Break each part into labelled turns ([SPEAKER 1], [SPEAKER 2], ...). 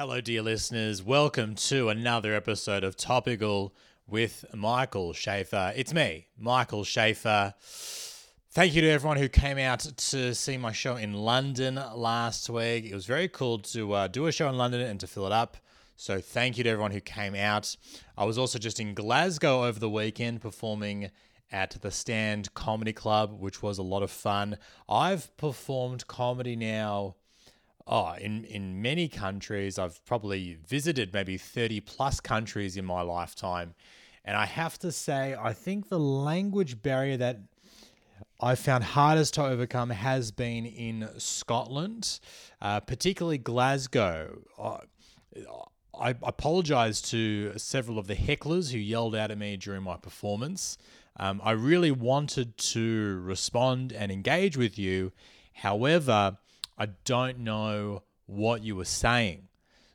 [SPEAKER 1] Hello, dear listeners. Welcome to another episode of Topical with Michael Shafer. It's me, Michael Shafer. Thank you to everyone who came out to see my show in London last week. It was very cool to uh, do a show in London and to fill it up. So, thank you to everyone who came out. I was also just in Glasgow over the weekend performing at the Stand Comedy Club, which was a lot of fun. I've performed comedy now oh, in, in many countries. I've probably visited maybe 30 plus countries in my lifetime. And I have to say, I think the language barrier that I found hardest to overcome has been in Scotland, uh, particularly Glasgow. I, I apologize to several of the hecklers who yelled out at me during my performance. Um, I really wanted to respond and engage with you. However, I don't know what you were saying.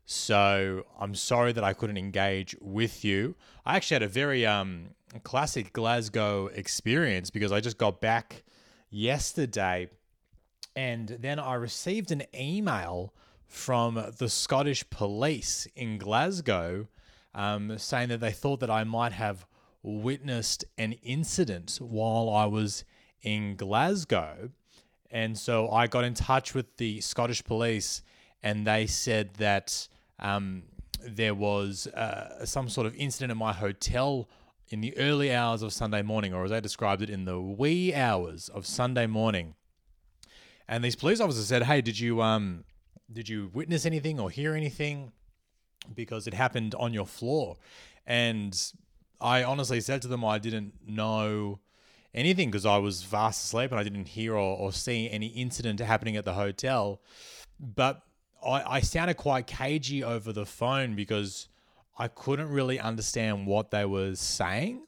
[SPEAKER 1] So I'm sorry that I couldn't engage with you. I actually had a very um, classic Glasgow experience because I just got back yesterday and then I received an email from the Scottish police in Glasgow um, saying that they thought that I might have witnessed an incident while I was in Glasgow. And so I got in touch with the Scottish police, and they said that um, there was uh, some sort of incident in my hotel in the early hours of Sunday morning, or as they described it, in the wee hours of Sunday morning. And these police officers said, "Hey, did you um, did you witness anything or hear anything? Because it happened on your floor." And I honestly said to them, I didn't know anything because I was fast asleep and I didn't hear or, or see any incident happening at the hotel. But I, I sounded quite cagey over the phone because I couldn't really understand what they were saying.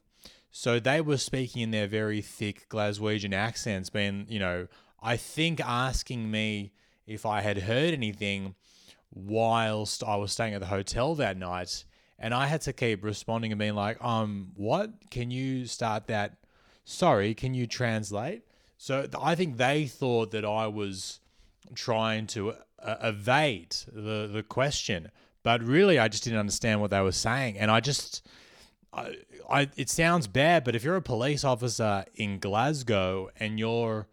[SPEAKER 1] So they were speaking in their very thick Glaswegian accents, being, you know, I think asking me if I had heard anything whilst I was staying at the hotel that night. And I had to keep responding and being like, um, what? Can you start that sorry, can you translate? So I think they thought that I was trying to uh, evade the, the question, but really I just didn't understand what they were saying. And I just, I, I, it sounds bad, but if you're a police officer in Glasgow and you're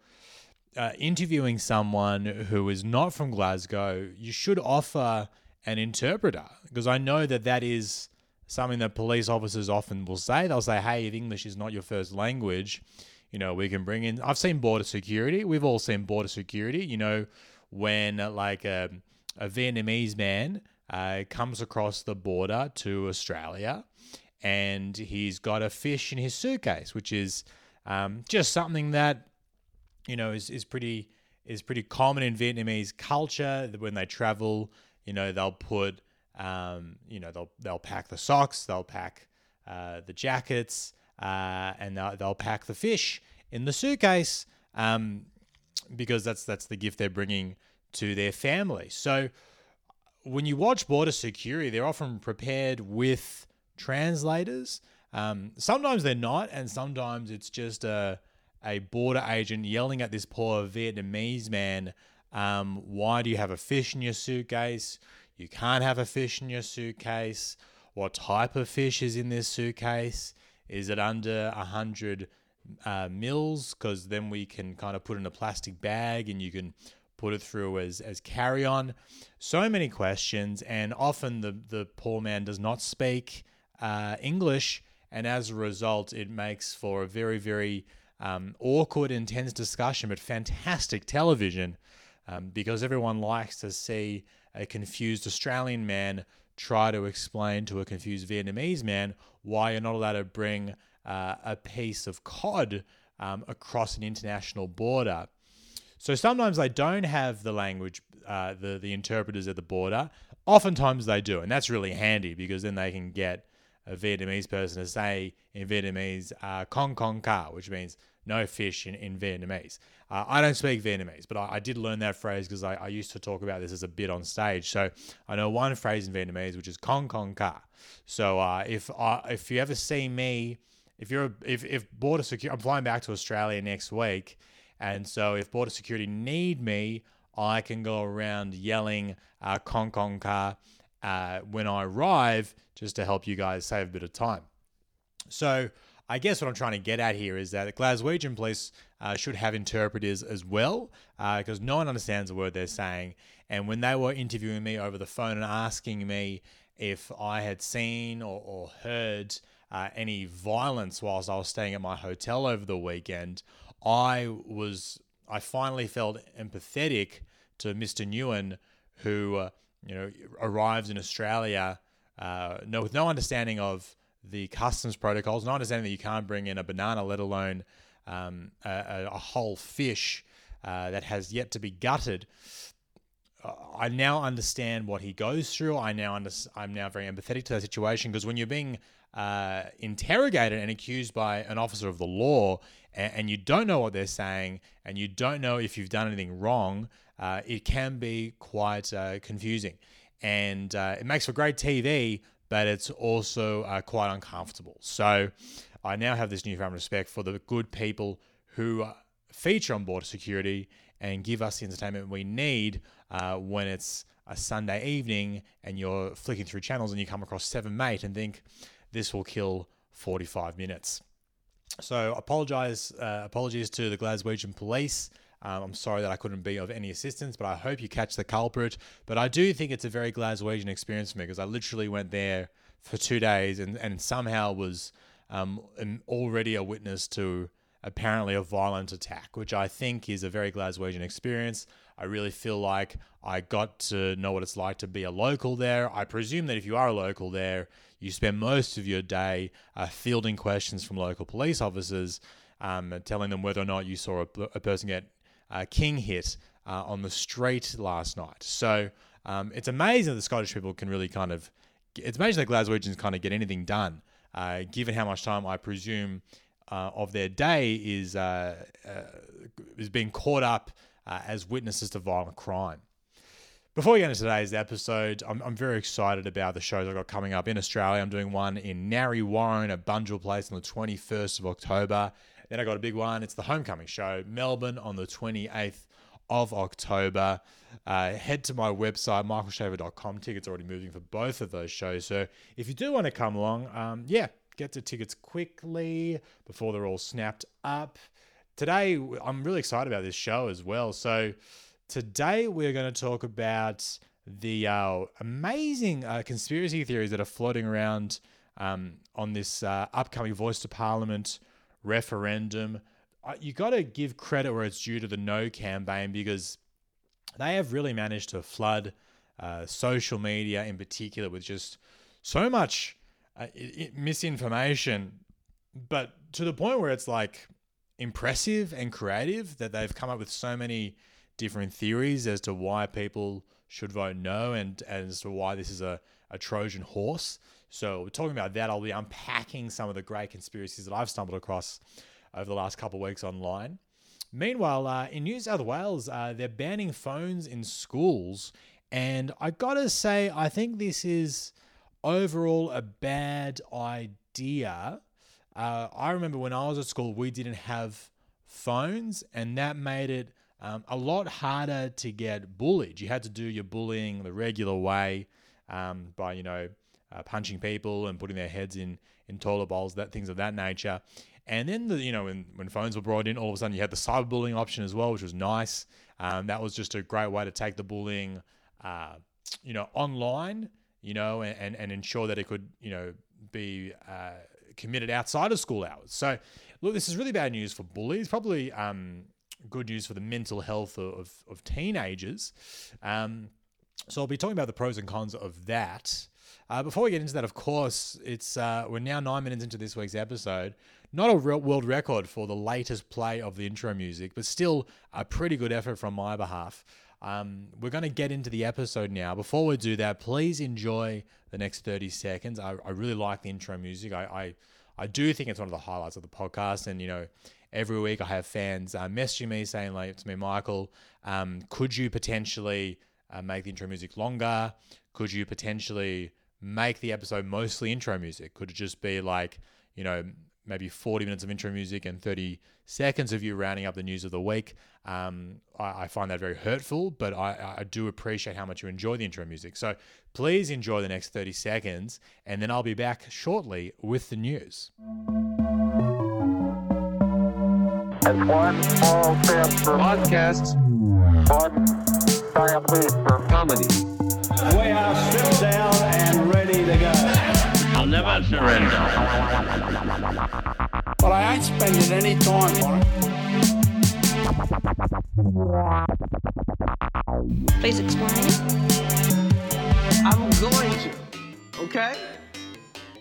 [SPEAKER 1] uh, interviewing someone who is not from Glasgow, you should offer an interpreter because I know that that is something that police officers often will say. They'll say, hey, if English is not your first language, you know, we can bring in. I've seen border security. We've all seen border security. You know, when like a, a Vietnamese man uh, comes across the border to Australia and he's got a fish in his suitcase, which is um, just something that, you know, is, is pretty is pretty common in Vietnamese culture. When they travel, you know, they'll put um, you know, they'll they'll pack the socks, they'll pack uh, the jackets, uh, and they'll, they'll pack the fish in the suitcase um, because that's that's the gift they're bringing to their family. So when you watch border security, they're often prepared with translators. Um, sometimes they're not, and sometimes it's just a a border agent yelling at this poor Vietnamese man, um, "Why do you have a fish in your suitcase? You can't have a fish in your suitcase. What type of fish is in this suitcase? Is it under 100 uh, mils? Because then we can kind of put in a plastic bag and you can put it through as, as carry on. So many questions, and often the, the poor man does not speak uh, English, and as a result, it makes for a very, very um, awkward, intense discussion, but fantastic television um, because everyone likes to see a confused Australian man try to explain to a confused Vietnamese man why you're not allowed to bring uh, a piece of cod um, across an international border. So sometimes they don't have the language, uh, the the interpreters at the border. Oftentimes they do, and that's really handy because then they can get a Vietnamese person to say in Vietnamese uh, "con con ka," which means no fish in, in Vietnamese. Uh, I don't speak Vietnamese, but I, I did learn that phrase because I, I, used to talk about this as a bit on stage. So I know one phrase in Vietnamese, which is "con con ka." So uh, if uh, if you ever see me, if you're if if border security, I'm flying back to Australia next week, and so if border security need me, I can go around yelling uh, "con con ka." uh, when I arrive, just to help you guys save a bit of time. So I guess what I'm trying to get at here is that the Glaswegian police uh, should have interpreters as well, because uh, no one understands the word they're saying. And when they were interviewing me over the phone and asking me if I had seen or, or heard uh, any violence whilst I was staying at my hotel over the weekend, I was I finally felt empathetic to Mr. Nguyen, who uh, you know arrives in Australia uh, no, with no understanding of the customs protocols, not understanding that you can't bring in a banana, let alone um, a, a, whole fish uh, that has yet to be gutted. Uh, I now understand what he goes through. I now under, I'm now very empathetic to that situation because when you're being uh, interrogated and accused by an officer of the law, and, and, you don't know what they're saying, and you don't know if you've done anything wrong, uh, it can be quite uh, confusing. And uh, it makes for great TV, but it's also uh, quite uncomfortable. So I now have this newfound respect for the good people who uh, feature on board security and give us the entertainment we need uh, when it's a Sunday evening and you're flicking through channels and you come across Seven Mate and think this will kill 45 minutes. So apologize, uh, apologies to the Glaswegian police. Um, I'm sorry that I couldn't be of any assistance, but I hope you catch the culprit. But I do think it's a very Glaswegian experience for me because I literally went there for two days and, and somehow was um, already a witness to apparently a violent attack, which I think is a very Glaswegian experience. I really feel like I got to know what it's like to be a local there. I presume that if you are a local there, you spend most of your day uh, fielding questions from local police officers, um, telling them whether or not you saw a, a person get king hit uh, on the street last night. So um, it's amazing that the Scottish people can really kind of, it's amazing that Glaswegians kind of get anything done, uh, given how much time I presume uh, of their day is uh, uh, is being caught up as witnesses to violent crime. Before we get into today's episode, I'm, I'm very excited about the shows I've got coming up in Australia. I'm doing one in Narre Warren at Bunjil Place on the 21st of October. Then I got a big one. It's the Homecoming Show, Melbourne on the 28th of October. Uh, head to my website, michaelshafer.com. Tickets already moving for both of those shows. So if you do want to come along, um, yeah, get the tickets quickly before they're all snapped up. Today, I'm really excited about this show as well. So today we're going to talk about the uh, amazing uh, conspiracy theories that are floating around um, on this uh, upcoming Voice to Parliament referendum. Uh, you got to give credit where it's due to the No campaign because they have really managed to flood uh, social media in particular with just so much uh, misinformation, but to the point where it's like impressive and creative that they've come up with so many different theories as to why people should vote no and as to why this is a, a Trojan horse. So we're talking about that. I'll be unpacking some of the great conspiracies that I've stumbled across over the last couple of weeks online. Meanwhile, uh, in New South Wales, uh, they're banning phones in schools. And I gotta say, I think this is overall a bad idea. Uh, I remember when I was at school, we didn't have phones, and that made it um, a lot harder to get bullied. You had to do your bullying the regular way um, by, you know, uh, punching people and putting their heads in in toilet bowls, that things of that nature. And then the you know when when phones were brought in, all of a sudden you had the cyberbullying option as well, which was nice. Um, that was just a great way to take the bullying, uh, you know, online, you know, and and ensure that it could you know be uh, committed outside of school hours. So look, this is really bad news for bullies. Probably um, good news for the mental health of of teenagers. Um, so I'll be talking about the pros and cons of that. Uh, before we get into that, of course, it's uh, we're now nine minutes into this week's episode. Not a real world record for the latest play of the intro music, but still a pretty good effort from my behalf. Um, we're going to get into the episode now. Before we do that, please enjoy the next 30 seconds. I, I really like the intro music. I, I, I do think it's one of the highlights of the podcast. And, you know, every week I have fans uh, messaging me saying, like, to me, Michael, um, could you potentially uh, make the intro music longer? Could you potentially make the episode mostly intro music? Could it just be like, you know, maybe 40 minutes of intro music and 30 seconds of you rounding up the news of the week. Um, I, I, find that very hurtful, but I, I do appreciate how much you enjoy the intro music. So please enjoy the next 30 seconds, and then I'll be back shortly with the news.
[SPEAKER 2] It's one small step for
[SPEAKER 3] Podcasts,
[SPEAKER 2] one giant leap for
[SPEAKER 3] comedy.
[SPEAKER 4] We are stripped down and ready to go.
[SPEAKER 5] I'll never surrender.
[SPEAKER 4] But I ain't spending any time on it.
[SPEAKER 6] Please explain.
[SPEAKER 3] I'm going to. Okay?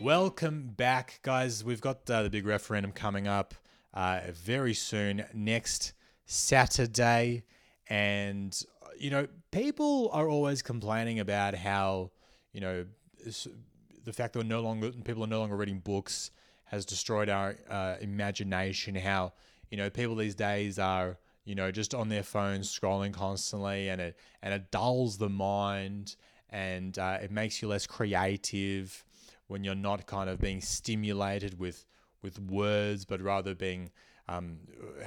[SPEAKER 1] Welcome back, guys. We've got uh, the big referendum coming up uh, very soon, next Saturday. And, you know, people are always complaining about how, you know, the fact that no longer, people are no longer reading books has destroyed our uh, imagination. How, you know, people these days are, you know, just on their phones scrolling constantly and it, and it dulls the mind and uh, it makes you less creative when you're not kind of being stimulated with with words, but rather being um,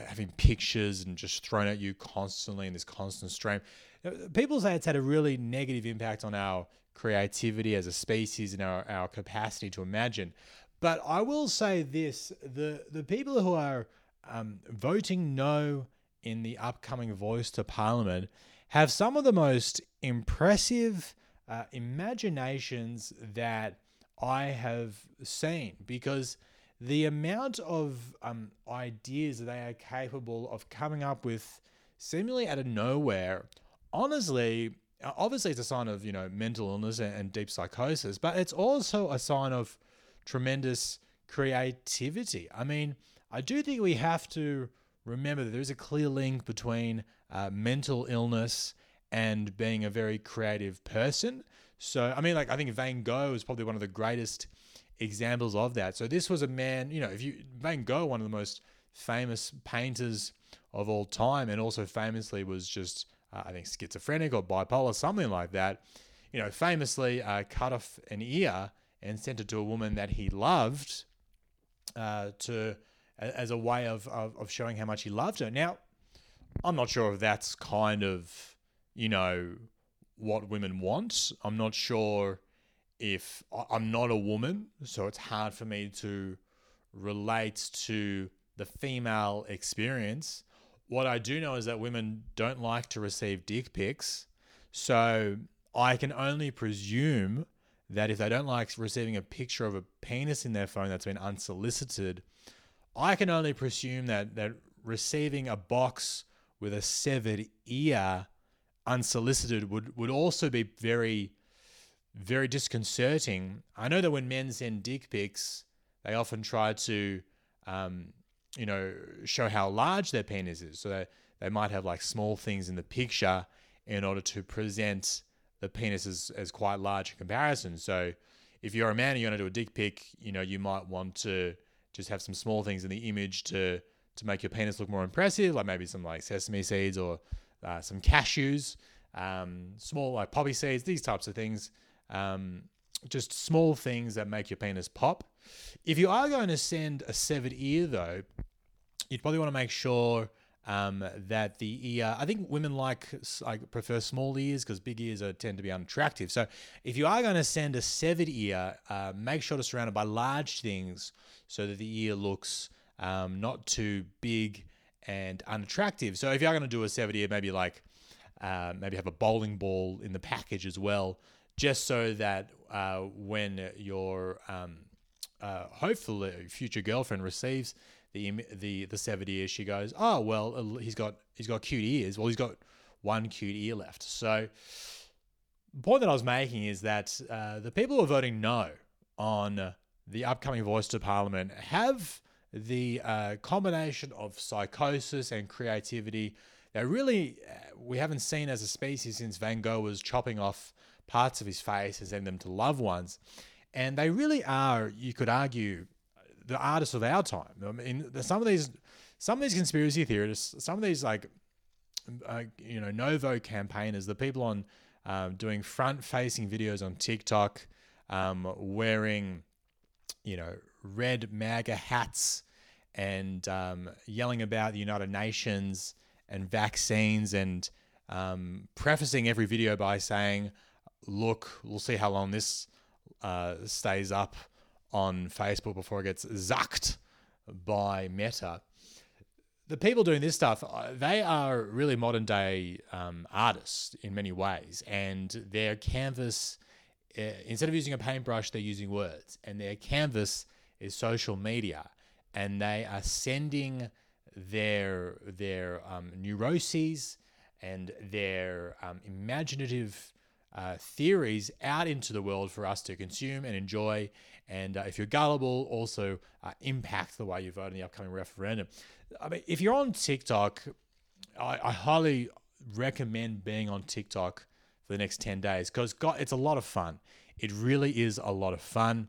[SPEAKER 1] having pictures and just thrown at you constantly in this constant stream. Uh, people say it's had a really negative impact on our creativity as a species and our, our capacity to imagine. But I will say this the, the people who are um, voting no in the upcoming voice to parliament have some of the most impressive uh, imaginations that I have seen because the amount of um, ideas that they are capable of coming up with seemingly out of nowhere, honestly, obviously it's a sign of, you know, mental illness and, deep psychosis, but it's also a sign of tremendous creativity. I mean, I do think we have to remember that there's a clear link between uh, mental illness and being a very creative person. So, I mean, like, I think Van Gogh is probably one of the greatest examples of that. So this was a man, you know, if you Van Gogh, one of the most famous painters of all time, and also famously was just uh, I think schizophrenic or bipolar, something like that. You know, famously uh, cut off an ear and sent it to a woman that he loved uh, to as a way of, of of showing how much he loved her. Now, I'm not sure if that's kind of you know what women want. I'm not sure if I'm not a woman, so it's hard for me to relate to the female experience. What I do know is that women don't like to receive dick pics. So I can only presume that if they don't like receiving a picture of a penis in their phone that's been unsolicited, I can only presume that that receiving a box with a severed ear unsolicited would, would also be very very disconcerting. I know that when men send dick pics, they often try to, um, you know, show how large their penis is. So they, they might have like small things in the picture in order to present the penis as, as quite large in comparison. So if you're a man and you want to do a dick pic, you know, you might want to just have some small things in the image to to make your penis look more impressive, like maybe some like sesame seeds or uh, some cashews, um, small like poppy seeds, these types of things um, just small things that make your penis pop. If you are going to send a severed ear, though, you'd probably want to make sure um, that the ear. I think women like like prefer small ears because big ears are, tend to be unattractive. So if you are going to send a severed ear, uh, make sure to surround it by large things so that the ear looks um, not too big and unattractive. So if you are going to do a severed ear, maybe like uh, maybe have a bowling ball in the package as well just so that uh, when your um, uh, hopefully future girlfriend receives the the the severed ear, she goes, "Oh well, he's got he's got cute ears. Well, he's got one cute ear left." So, the point that I was making is that uh, the people who are voting no on the upcoming voice to parliament have the uh, combination of psychosis and creativity that really uh, we haven't seen as a species since Van Gogh was chopping off parts of his face and send them to loved ones. And they really are, you could argue, the artists of our time. I mean, some of these, some of these conspiracy theorists, some of these like, uh, you know, Novo campaigners, the people on um, doing front-facing videos on TikTok, um, wearing, you know, red MAGA hats and um, yelling about the United Nations and vaccines and um, prefacing every video by saying, look, we'll see how long this uh, stays up on Facebook before it gets zucked by Meta. The people doing this stuff, uh, they are really modern day um, artists in many ways, and their canvas, uh, instead of using a paintbrush, they're using words, and their canvas is social media, and they are sending their their um, neuroses and their um, imaginative uh, theories out into the world for us to consume and enjoy. And uh, if you're gullible, also uh, impact the way you vote in the upcoming referendum. I mean, if you're on TikTok, I, I highly recommend being on TikTok for the next 10 days because it's a lot of fun. It really is a lot of fun.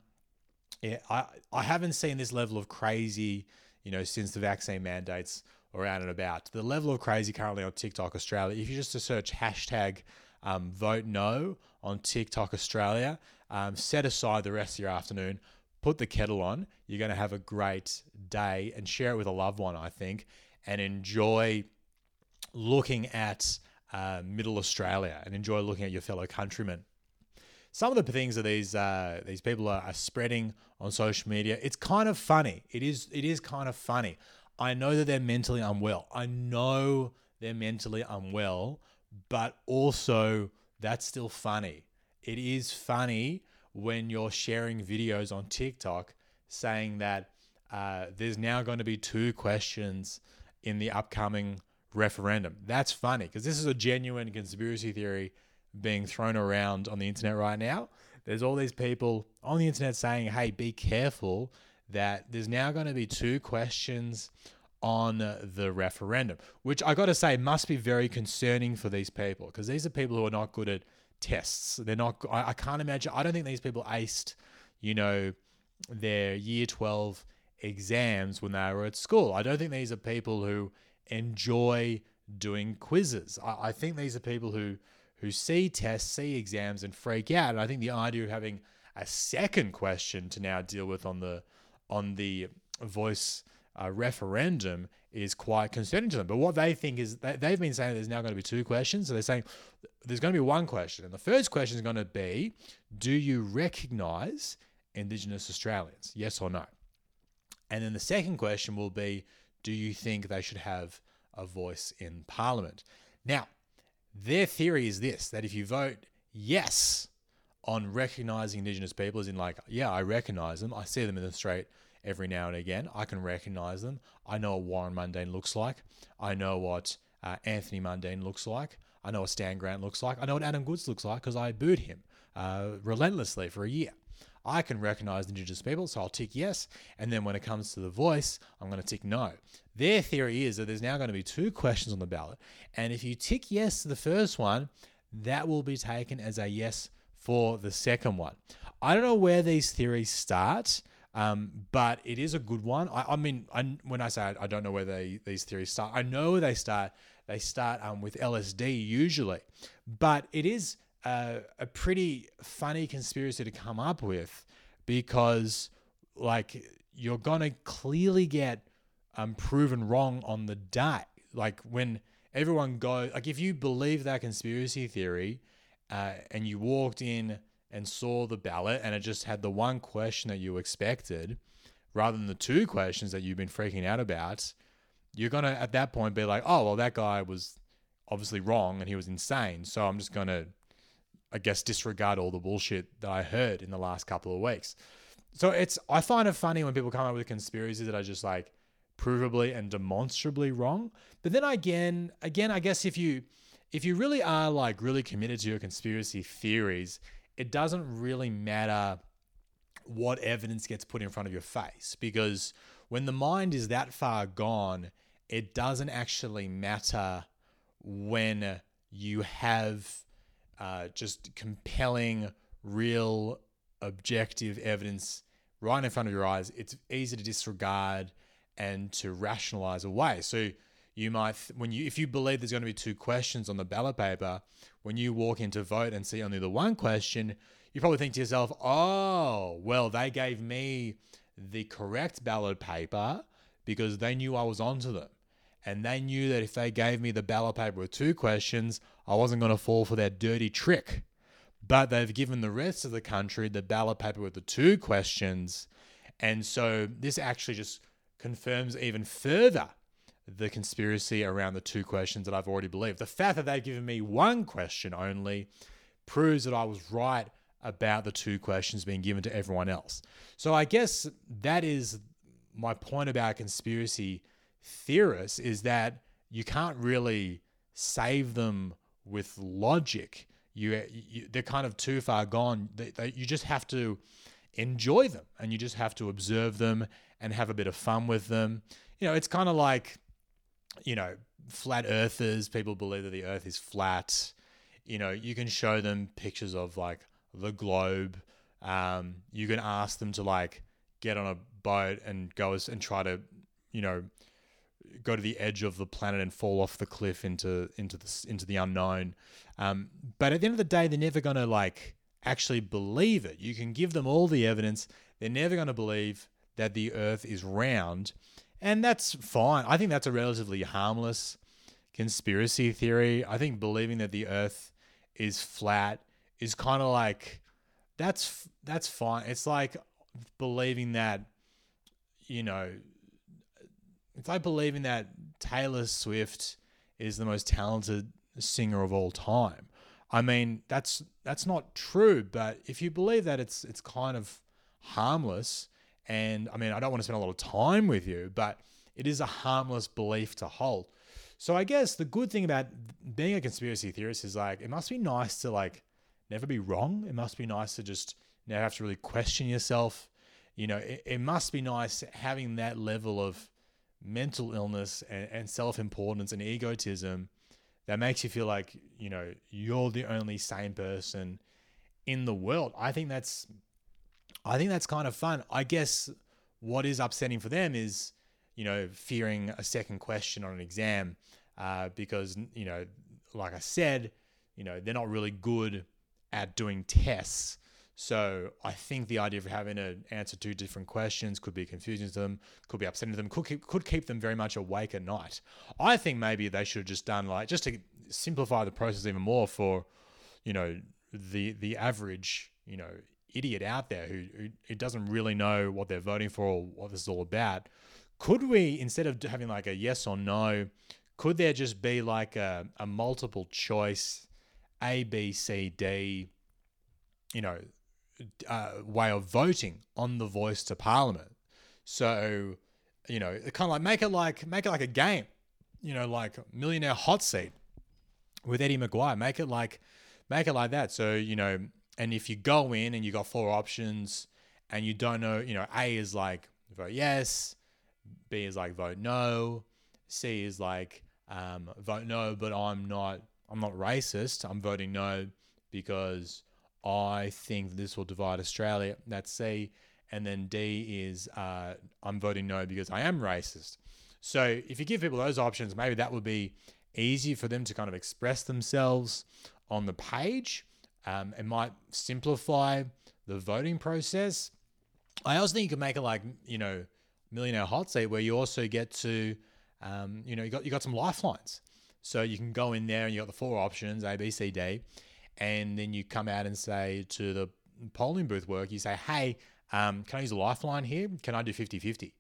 [SPEAKER 1] I, I haven't seen this level of crazy, you know, since the vaccine mandates are out and about. The level of crazy currently on TikTok Australia, if you just search hashtag um, vote no on TikTok Australia, um, set aside the rest of your afternoon, put the kettle on. You're going to have a great day and share it with a loved one, I think, and enjoy looking at uh, Middle Australia and enjoy looking at your fellow countrymen some of the things that these uh, these people are, are, spreading on social media, it's kind of funny. It is it is kind of funny. I know that they're mentally unwell. I know they're mentally unwell, but also that's still funny. It is funny when you're sharing videos on TikTok saying that uh, there's now going to be two questions in the upcoming referendum. That's funny because this is a genuine conspiracy theory being thrown around on the internet right now. There's all these people on the internet saying, hey, be careful that there's now going to be two questions on the referendum, which I got to say must be very concerning for these people because these are people who are not good at tests. They're not, I, I can't imagine, I don't think these people aced, you know, their year 12 exams when they were at school. I don't think these are people who enjoy doing quizzes. I, I think these are people who who see tests, see exams, and freak out. And I think the idea of having a second question to now deal with on the on the voice uh, referendum is quite concerning to them. But what they think is they, they've been saying there's now going to be two questions. So they're saying there's going to be one question, and the first question is going to be, do you recognise Indigenous Australians? Yes or no? And then the second question will be, do you think they should have a voice in Parliament? Now, their theory is this that if you vote yes on recognizing Indigenous people, as in, like, yeah, I recognize them, I see them in the street every now and again, I can recognize them. I know what Warren Mundine looks like, I know what uh, Anthony Mundine looks like, I know what Stan Grant looks like, I know what Adam Goodes looks like because I booed him uh, relentlessly for a year. I can recognize Indigenous people, so I'll tick yes. And then when it comes to the voice, I'm going to tick no. Their theory is that there's now going to be two questions on the ballot. And if you tick yes to the first one, that will be taken as a yes for the second one. I don't know where these theories start. Um, but it is a good one. I, I mean, I, when I say I, I, don't know where they, these theories start, I know they start. They start um, with LSD usually, but it is a, a pretty funny conspiracy to come up with because like you're gonna clearly get um, proven wrong on the day. Like when everyone goes, like if you believe that conspiracy theory, uh, and you walked in and saw the ballot and it just had the one question that you expected, rather than the two questions that you've been freaking out about, you're gonna at that point be like, oh well, that guy was obviously wrong and he was insane, so I'm just gonna I guess, disregard all the bullshit that I heard in the last couple of weeks. So it's I find it funny when people come up with conspiracies that are just like provably and demonstrably wrong. But then again, again, I guess if you if you really are like really committed to your conspiracy theories, it doesn't really matter what evidence gets put in front of your face because when the mind is that far gone, it doesn't actually matter when you have uh, just compelling, real, objective evidence right in front of your eyes, it's easy to disregard and to rationalize away. So you might, when you, if you believe there's going to be two questions on the ballot paper, when you walk in to vote and see only the one question, you probably think to yourself, oh, well, they gave me the correct ballot paper because they knew I was onto them. And they knew that if they gave me the ballot paper with two questions, I wasn't going to fall for their dirty trick. But they've given the rest of the country the ballot paper with the two questions. And so this actually just confirms even further the conspiracy around the two questions that I've already believed. The fact that they've given me one question only proves that I was right about the two questions being given to everyone else. So I guess that is my point about conspiracy theorists is that you can't really save them with logic. You, you they're kind of too far gone. They, they, you just have to enjoy them and you just have to observe them and have a bit of fun with them. You know, it's kind of like you know, flat earthers, people believe that the earth is flat. You know, you can show them pictures of like the globe. Um, you can ask them to like get on a boat and go and try to, you know, go to the edge of the planet and fall off the cliff into into the into the unknown. Um, but at the end of the day, they're never gonna like actually believe it. You can give them all the evidence; they're never gonna believe that the Earth is round, and that's fine. I think that's a relatively harmless conspiracy theory. I think believing that the Earth is flat is kind of like that's that's fine. It's like believing that you know it's like believing that Taylor Swift is the most talented singer of all time. I mean, that's that's not true, but if you believe that it's it's kind of harmless and I mean, I don't want to spend a lot of time with you, but it is a harmless belief to hold. So I guess the good thing about being a conspiracy theorist is like it must be nice to like never be wrong. It must be nice to just never have to really question yourself. You know, it, it must be nice having that level of mental illness and, and self importance and egotism that makes you feel like, you know, you're the only sane person in the world. I think that's I think that's kind of fun. I guess what is upsetting for them is, you know, fearing a second question on an exam uh, because, you know, like I said, you know, they're not really good at doing tests. So I think the idea of having to answer two different questions could be confusing to them, could be upsetting to them, could keep, could keep them very much awake at night. I think maybe they should have just done like just to simplify the process even more for, you know, the the average you know idiot out there who, who, doesn't really know what they're voting for or what this is all about. Could we instead of having like a yes or no, could there just be like a, a multiple choice A B C D, you know, uh, way of voting on the voice to Parliament? So, you know, kind of like make it like make it like a game, you know, like Millionaire Hot Seat with Eddie McGuire. Make it like make it like that. So you know, and if you go in and you got four options and you don't know, you know, A is like vote yes, B is like vote no, C is like um, vote no, but I'm not I'm not racist. I'm voting no because I think this will divide Australia. That's C. And then D is uh, I'm voting no because I am racist. So if you give people those options, maybe that would be easier for them to kind of express themselves on the page. Um, it might simplify the voting process. I also think you could make it like you know millionaire hot seat where you also get to um, you know you got you got some lifelines, so you can go in there and you got the four options A B C D, and then you come out and say to the polling booth work you say hey um, can I use a lifeline here? Can I do 50-50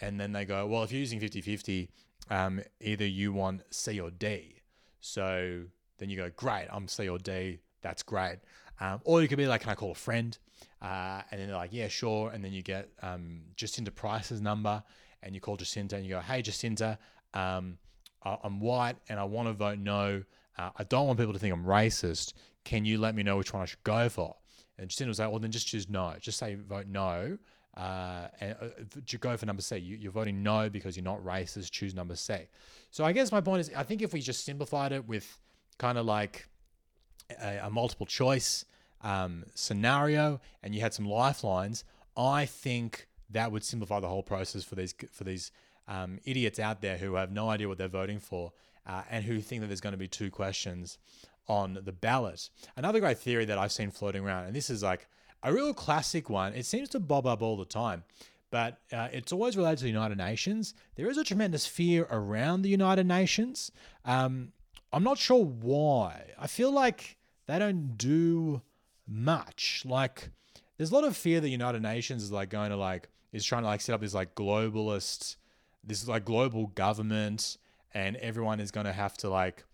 [SPEAKER 1] and then they go well if you're using 50-50 um, either you want C or D. So then you go great I'm C or D that's great. Um, or you could be like, can I call a friend? Uh, and then they're like, yeah, sure. And then you get um, Jacinta Price's number and you call Jacinta and you go, hey, Jacinta, um, I'm white and I want to vote no. Uh, I don't want people to think I'm racist. Can you let me know which one I should go for? And Jacinta was like, well, then just choose no. Just say vote no. Uh, and uh, go for number C. You, are voting no because you're not racist. Choose number C. So I guess my point is, I think if we just simplified it with kind of like a, a multiple choice um, scenario and you had some lifelines, I think that would simplify the whole process for these for these um, idiots out there who have no idea what they're voting for uh, and who think that there's going to be two questions on the ballot. Another great theory that I've seen floating around, and this is like a real classic one. It seems to bob up all the time, but uh, it's always related to the United Nations. There is a tremendous fear around the United Nations. Um, I'm not sure why. I feel like they don't do much. Like, there's a lot of fear that United Nations is like going to like is trying to like set up this like globalist, this like global government, and everyone is going to have to like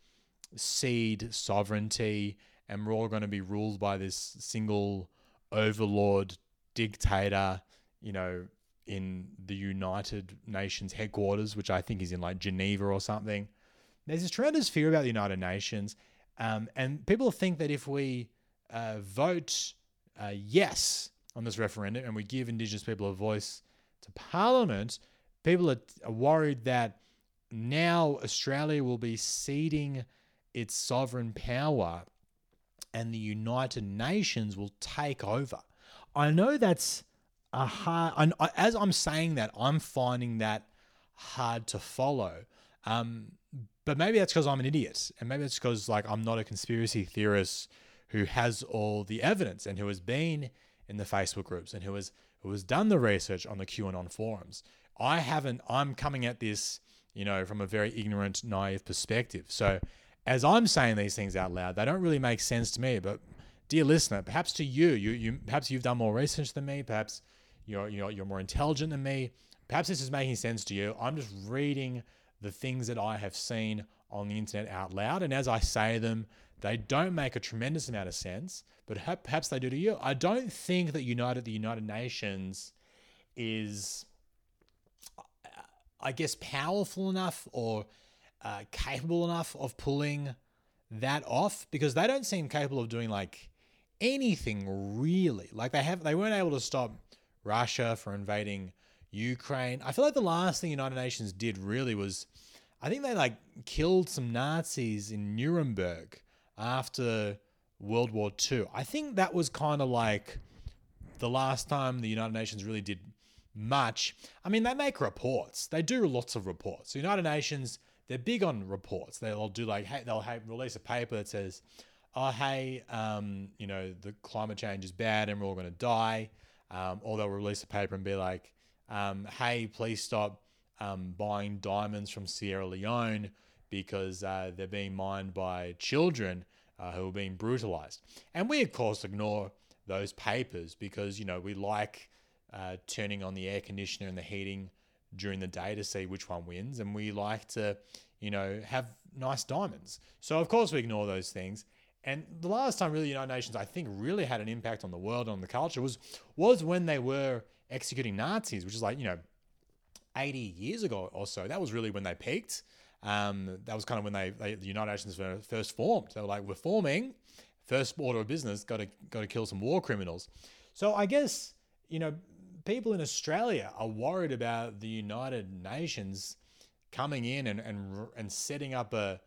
[SPEAKER 1] cede sovereignty, and we're all going to be ruled by this single overlord dictator. You know, in the United Nations headquarters, which I think is in like Geneva or something. There's this tremendous fear about the United Nations, um, and people think that if we uh, vote uh, yes on this referendum and we give Indigenous people a voice to Parliament, people are, are worried that now Australia will be ceding its sovereign power and the United Nations will take over. I know that's a hard, I- as I'm saying that, I'm finding that hard to follow. Um, but maybe that's because I'm an idiot, and maybe it's because like I'm not a conspiracy theorist who has all the evidence and who has been in the Facebook groups and who has who has done the research on the QAnon forums. I haven't. I'm coming at this, you know, from a very ignorant, naive perspective. So, as I'm saying these things out loud, they don't really make sense to me. But, dear listener, perhaps to you, you, you perhaps you've done more research than me. Perhaps you're you're you're more intelligent than me. Perhaps this is making sense to you. I'm just reading the things that I have seen on the internet out loud, and as I say them, they don't make a tremendous amount of sense, but ha- perhaps they do to you. I don't think that United the United Nations is I guess, powerful enough or uh, capable enough of pulling that off because they don't seem capable of doing like anything really. Like they have, they weren't able to stop Russia from invading Ukraine. I feel like the last thing United Nations did really was, I think they like killed some Nazis in Nuremberg after World War II. I think that was kind of like the last time the United Nations really did much. I mean, they make reports. They do lots of reports. The United Nations, they're big on reports. They'll do like, hey, they'll hey, release a paper that says, oh, hey, um, you know, the climate change is bad and we're all going to die. Um, or they'll release a paper and be like, um, hey, please stop um, buying diamonds from Sierra Leone because uh, they're being mined by children uh, who are being brutalized. And we, of course, ignore those papers because, you know, we like uh, turning on the air conditioner and the heating during the day to see which one wins. And we like to, you know, have nice diamonds. So, of course, we ignore those things. And the last time, really, the United Nations, I think, really had an impact on the world, on the culture, was was when they were executing Nazis, which is like, you know, 80 years ago or so. That was really when they peaked. Um, that was kind of when they, they the United Nations were first formed. They were like, we're forming, first order of business, got to got to kill some war criminals. So I guess you know people in Australia are worried about the United Nations coming in and and, and setting up a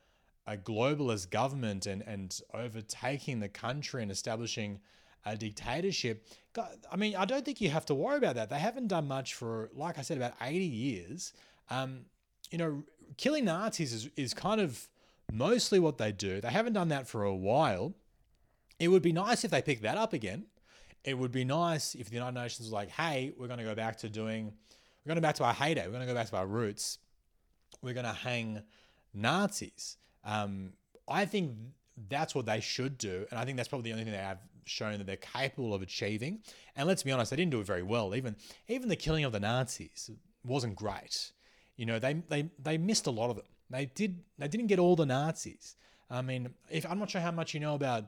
[SPEAKER 1] a globalist government and and overtaking the country and establishing a dictatorship. I mean, I don't think you have to worry about that. They haven't done much for, like I said, about 80 years. Um, you know, killing Nazis is, is kind of mostly what they do. They haven't done that for a while. It would be nice if they picked that up again. It would be nice if the United Nations was like, hey, we're going to go back to doing, we're going to back to our heyday. We're going to go back to our roots. We're going to hang Nazis. Um, I think that's what they should do. And I think that's probably the only thing they have shown that they're capable of achieving. And let's be honest, they didn't do it very well. Even even the killing of the Nazis wasn't great. You know, they they they missed a lot of them. They did they didn't get all the Nazis. I mean, if I'm not sure how much you know about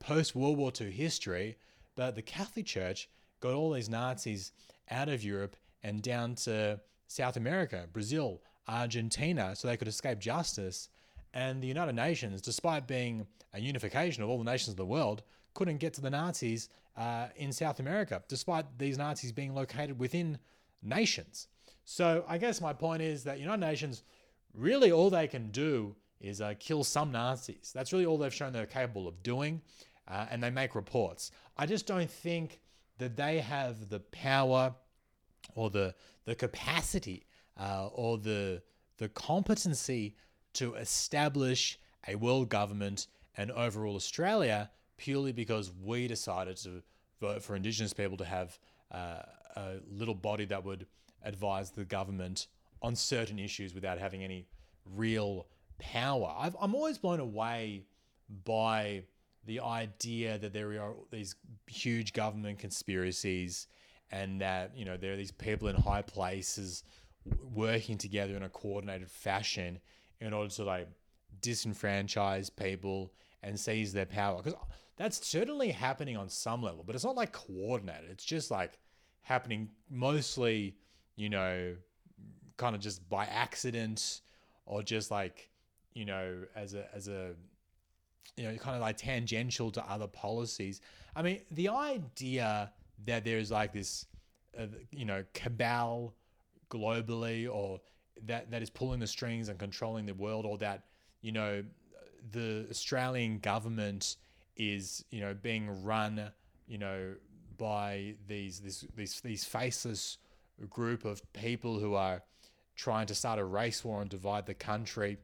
[SPEAKER 1] post World War II history, but the Catholic Church got all these Nazis out of Europe and down to South America, Brazil, Argentina, so they could escape justice. And the United Nations, despite being a unification of all the nations of the world, couldn't get to the Nazis uh, in South America, despite these Nazis being located within nations. So I guess my point is that United Nations, really all they can do is uh, kill some Nazis. That's really all they've shown they're capable of doing, uh, and they make reports. I just don't think that they have the power or the the capacity uh, or the the competency to establish a world government and overall Australia purely because we decided to vote for Indigenous people to have uh, a little body that would advise the government on certain issues without having any real power. I've, I'm always blown away by the idea that there are these huge government conspiracies and that you know there are these people in high places working together in a coordinated fashion in order to like disenfranchise people and seize their power because that's certainly happening on some level but it's not like coordinated. It's just like happening mostly you know kind of just by accident or just like you know as a as a you know kind of like tangential to other policies. I mean the idea that there's like this uh, you know cabal globally or that that is pulling the strings and controlling the world or that you know the australian government is you know being run you know by these this these these faceless group of people who are trying to start a race war and divide the country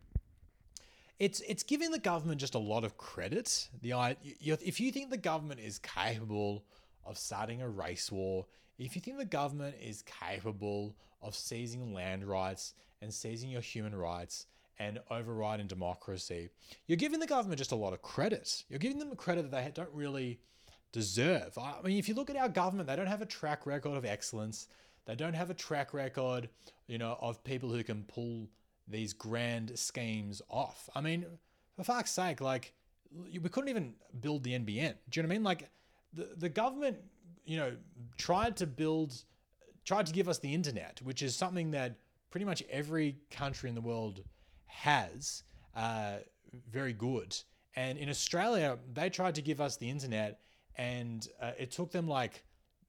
[SPEAKER 1] it's it's giving the government just a lot of credit. The if you think the government is capable of starting a race war, if you think the government is capable of seizing land rights and seizing your human rights and overriding democracy, you're giving the government just a lot of credit. You're giving them a credit that they don't really deserve. I mean, if you look at our government, they don't have a track record of excellence. They don't have a track record, you know, of people who can pull these grand schemes off. I mean, for fuck's sake, like we couldn't even build the NBN. Do you know what I mean? Like the the government, you know, tried to build, tried to give us the internet, which is something that pretty much every country in the world has. Uh, very good. And in Australia, they tried to give us the internet, and uh, it took them like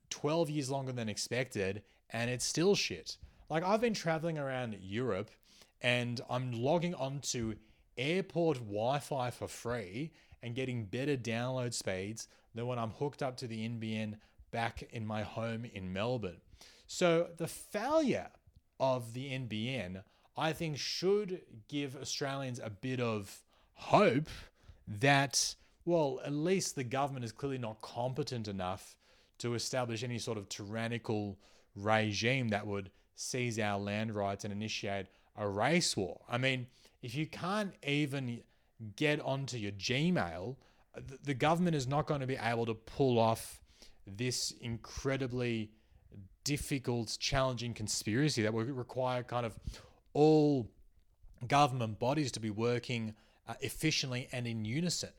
[SPEAKER 1] 12 years longer than expected, and it's still shit. Like, I've been traveling around Europe and I'm logging onto airport Wi Fi for free and getting better download speeds than when I'm hooked up to the NBN back in my home in Melbourne. So, the failure of the NBN, I think, should give Australians a bit of hope that, well, at least the government is clearly not competent enough to establish any sort of tyrannical regime that would seize our land rights and initiate a race war. I mean, if you can't even get onto your Gmail, the government is not going to be able to pull off this incredibly difficult, challenging conspiracy that would require kind of all government bodies to be working uh, efficiently and in unison.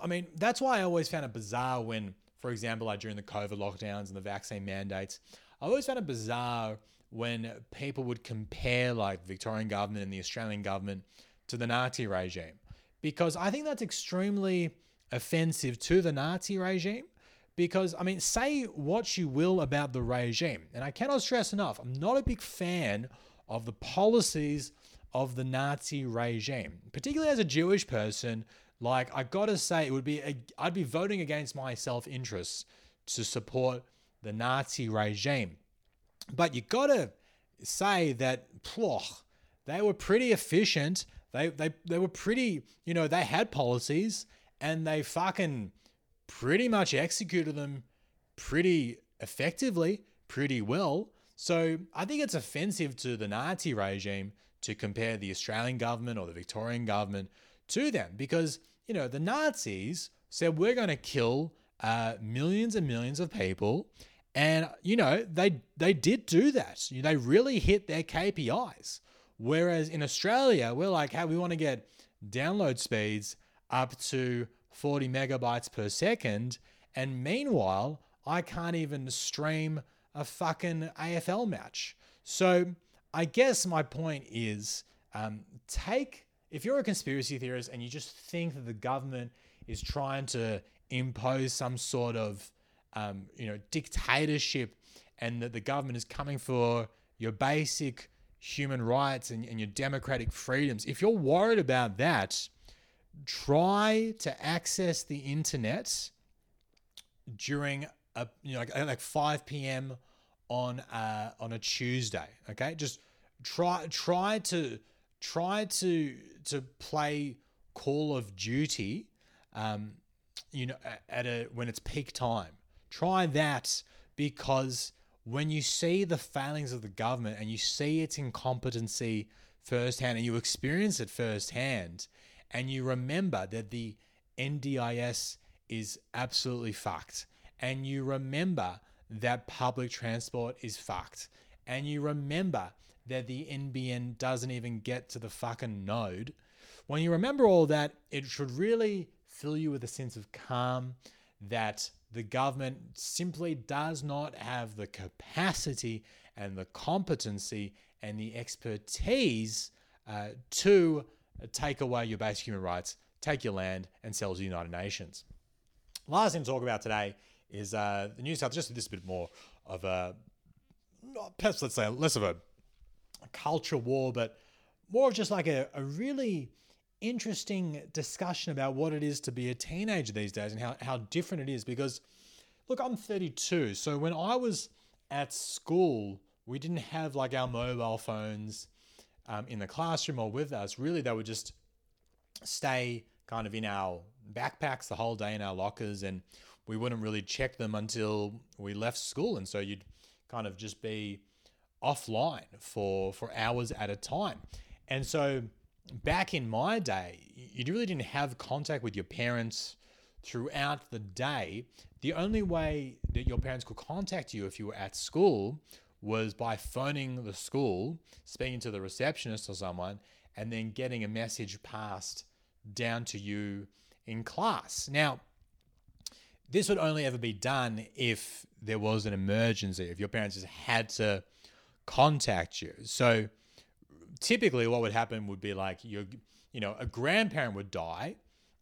[SPEAKER 1] I mean, that's why I always found it bizarre when, for example, like during the COVID lockdowns and the vaccine mandates, I always found it bizarre when people would compare like the Victorian government and the Australian government to the Nazi regime. Because I think that's extremely offensive to the Nazi regime. Because, I mean, say what you will about the regime. And I cannot stress enough, I'm not a big fan of the policies of the Nazi regime, particularly as a Jewish person. Like, I gotta say, it would be, a, I'd be voting against my self interests to support the Nazi regime. But you gotta say that phew, they were pretty efficient. They, they they were pretty, you know, they had policies and they fucking pretty much executed them pretty effectively, pretty well. So I think it's offensive to the Nazi regime to compare the Australian government or the Victorian government to them because, you know, the Nazis said we're going to kill uh, millions and millions of people. And, you know, they, they did do that. They really hit their KPIs. Whereas in Australia, we're like, hey, we want to get download speeds up to 40 megabytes per second. And meanwhile, I can't even stream a fucking AFL match. So I guess my point is um, take, if you're a conspiracy theorist and you just think that the government is trying to impose some sort of, um, you know, dictatorship and that the government is coming for your basic human rights and, and your democratic freedoms, if you're worried about that, try to access the internet during a you know like, like 5 p.m. on uh, on a Tuesday. Okay, just try try to try to to play Call of Duty, um, you know, at a when it's peak time. Try that because when you see the failings of the government and you see its incompetency firsthand and you experience it firsthand and you remember that the NDIS is absolutely fucked and you remember that public transport is fucked and you remember that the NBN doesn't even get to the fucking node, when you remember all that, it should really fill you with a sense of calm that the government simply does not have the capacity and the competency and the expertise uh, to take away your basic human rights, take your land, and sell to the United Nations. Last thing to talk about today is uh, the New South, just this bit more of a, perhaps let's say less of a, a culture war, but more of just like a, a really interesting discussion about what it is to be a teenager these days and how, how different it is. Because, look, I'm 32. So when I was at school, we didn't have like our mobile phones um, in the classroom or with us. Really, they would just stay kind of in our backpacks the whole day in our lockers and we wouldn't really check them until we left school. And so you'd kind of just be offline for for hours at a time. And so back in my day you really didn't have contact with your parents throughout the day. The only way that your parents could contact you if you were at school was by phoning the school speaking to the receptionist or someone and then getting a message passed down to you in class. Now, this would only ever be done if there was an emergency, if your parents just had to contact you. So typically what would happen would be like your you know, a grandparent would die,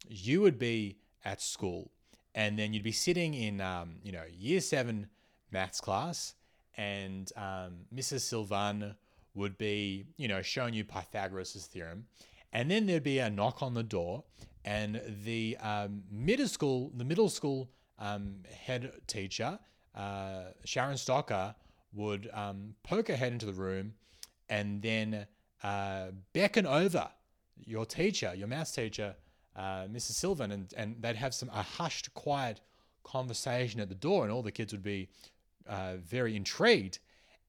[SPEAKER 1] you would be at school, and then you'd be sitting in um, you know, year seven maths class, and um, Mrs. Sylvan would be, you know, showing you Pythagoras' theorem, and then there'd be a knock on the door, and the um, middle school, the middle school um, head teacher, uh, Sharon Stocker, would um, poke her head into the room, and then uh, beckon over your teacher, your maths teacher, uh, Mrs. Sylvan, and, and they'd have some a hushed, quiet conversation at the door, and all the kids would be uh, very intrigued.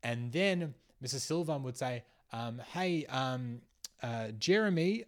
[SPEAKER 1] And then Mrs. Sylvan would say, um, "Hey, um, uh, Jeremy,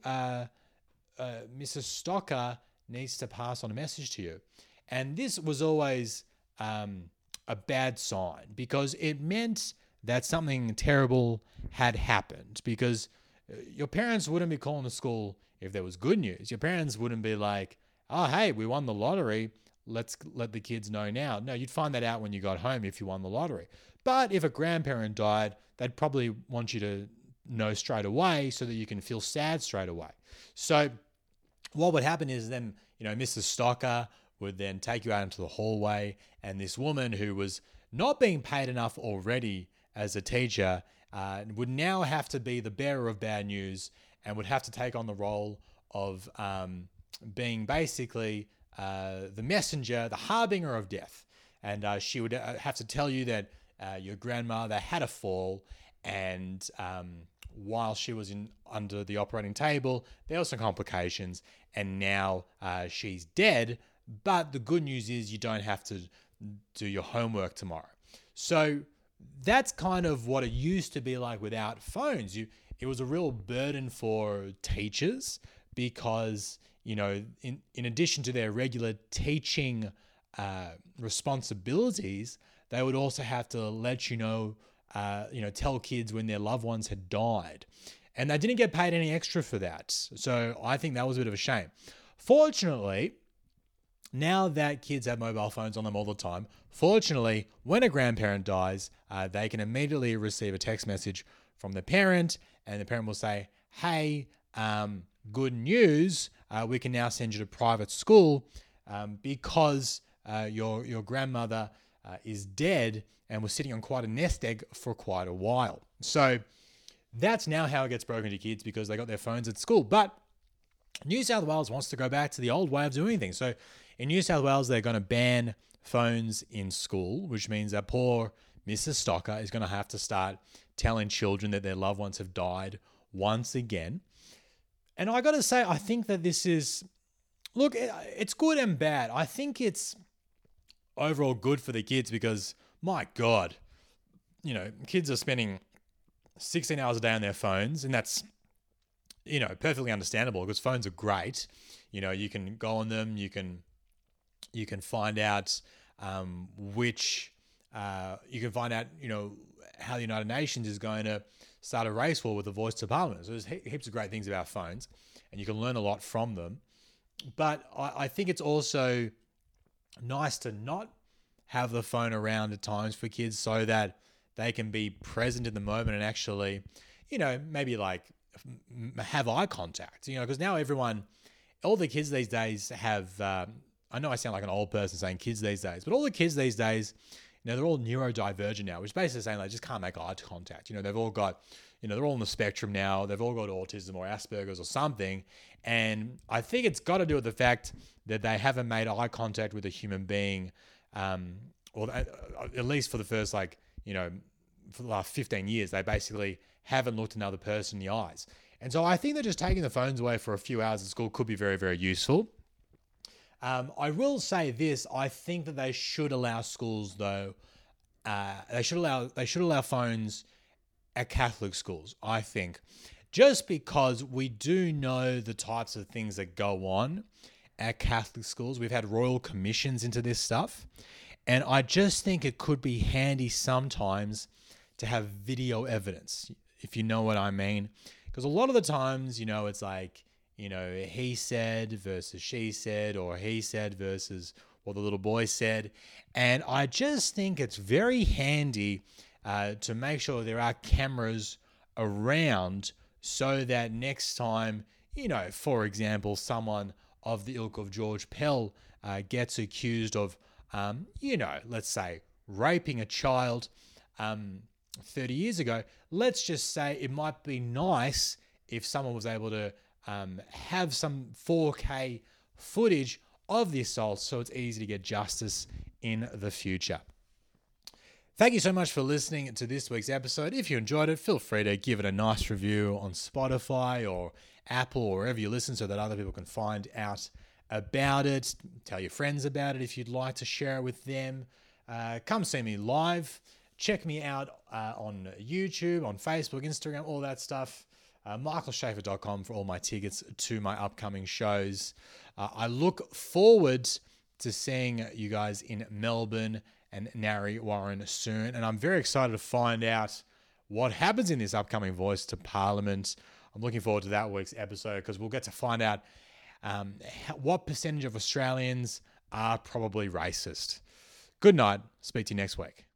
[SPEAKER 1] uh, Mrs. Stocker needs to pass on a message to you. And this was always um, a bad sign because it meant that something terrible had happened. Because uh, your parents wouldn't be calling the school if there was good news. Your parents wouldn't be like, oh, hey, we won the lottery. Let's let the kids know now. No, you'd find that out when you got home if you won the lottery. But if a grandparent died, they'd probably want you to know straight away so that you can feel sad straight away. So what would happen is then, you know, Mrs. Stocker would then take you out into the hallway, and this woman who was not being paid enough already as a teacher uh, would now have to be the bearer of bad news and would have to take on the role of um, being basically uh, the messenger, the harbinger of death. And uh, she would uh, have to tell you that uh, your grandmother had a fall and um, while she was in under the operating table. There were some complications, and now uh, she's dead. But the good news is you don't have to do your homework tomorrow. So that's kind of what it used to be like without phones. You, it was a real burden for teachers because you know, in in addition to their regular teaching uh, responsibilities, they would also have to let you know uh, you know, tell kids when their loved ones had died. And they didn't get paid any extra for that. So I think that was a bit of a shame. Fortunately, now that kids have mobile phones on them all the time, fortunately, when a grandparent dies, uh, they can immediately receive a text message from the parent, and the parent will say, Hey, um, good news, uh, we can now send you to private school um, because uh, your, your grandmother uh, is dead and was sitting on quite a nest egg for quite a while. So that's now how it gets broken to kids because they got their phones at school. But New South Wales wants to go back to the old way of doing things. So in New South Wales, they're going to ban phones in school, which means that poor Mrs. Stocker is going to have to start telling children that their loved ones have died once again. And I got to say, I think that this is, look, it's good and bad. I think it's overall good for the kids because my God, you know, kids are spending 16 hours a day on their phones, and that's you know perfectly understandable because phones are great. You know, you can go on them, you can you can find out um, which uh, you can find out you know how the United Nations is going to start a race war with the voice to Parliament. So there's he- heaps of great things about phones, and you can learn a lot from them. But I, I think it's also nice to not have the phone around at times for kids so that they can be present in the moment and actually, you know, maybe like have eye contact, you know, because now everyone, all the kids these days have, um, I know I sound like an old person saying kids these days, but all the kids these days, you know, they're all neurodivergent now, which is basically saying they just can't make eye contact. You know, they've all got, you know, they're all on the spectrum now. They've all got autism or Asperger's or something. And I think it's got to do with the fact that they haven't made eye contact with a human being, um, or at at least for the first, like, you know, for the last 15 years, they basically haven't looked another person in the eyes. And so I think that just taking the phones away for a few hours at school could be very, very useful. Um, I will say this: I think that they should allow schools, though. Uh, they should allow they should allow phones at Catholic schools. I think, just because we do know the types of things that go on at Catholic schools, we've had royal commissions into this stuff, and I just think it could be handy sometimes to have video evidence, if you know what I mean. Because a lot of the times, you know, it's like you know, he said versus she said, or he said versus what the little boy said. And I just think it's very handy uh, to make sure there are cameras around so that next time, you know, for example, someone of the ilk of George Pell uh, gets accused of, um, you know, let's say raping a child um, 30 years ago, let's just say it might be nice if someone was able to um, have some 4K footage of the assault so it's easy to get justice in the future. Thank you so much for listening to this week's episode. If you enjoyed it, feel free to give it a nice review on Spotify or Apple or wherever you listen so that other people can find out about it. Tell your friends about it if you'd like to share it with them. Uh, come see me live. Check me out uh, on YouTube, on Facebook, Instagram, all that stuff. Uh, michaelshafer.com for all my tickets to my upcoming shows. Uh, I look forward to seeing you guys in Melbourne and Narre Warren soon. And I'm very excited to find out what happens in this upcoming Voice to Parliament. I'm looking forward to that week's episode because we'll get to find out um, what percentage of Australians are probably racist. Good night. Speak to you next week.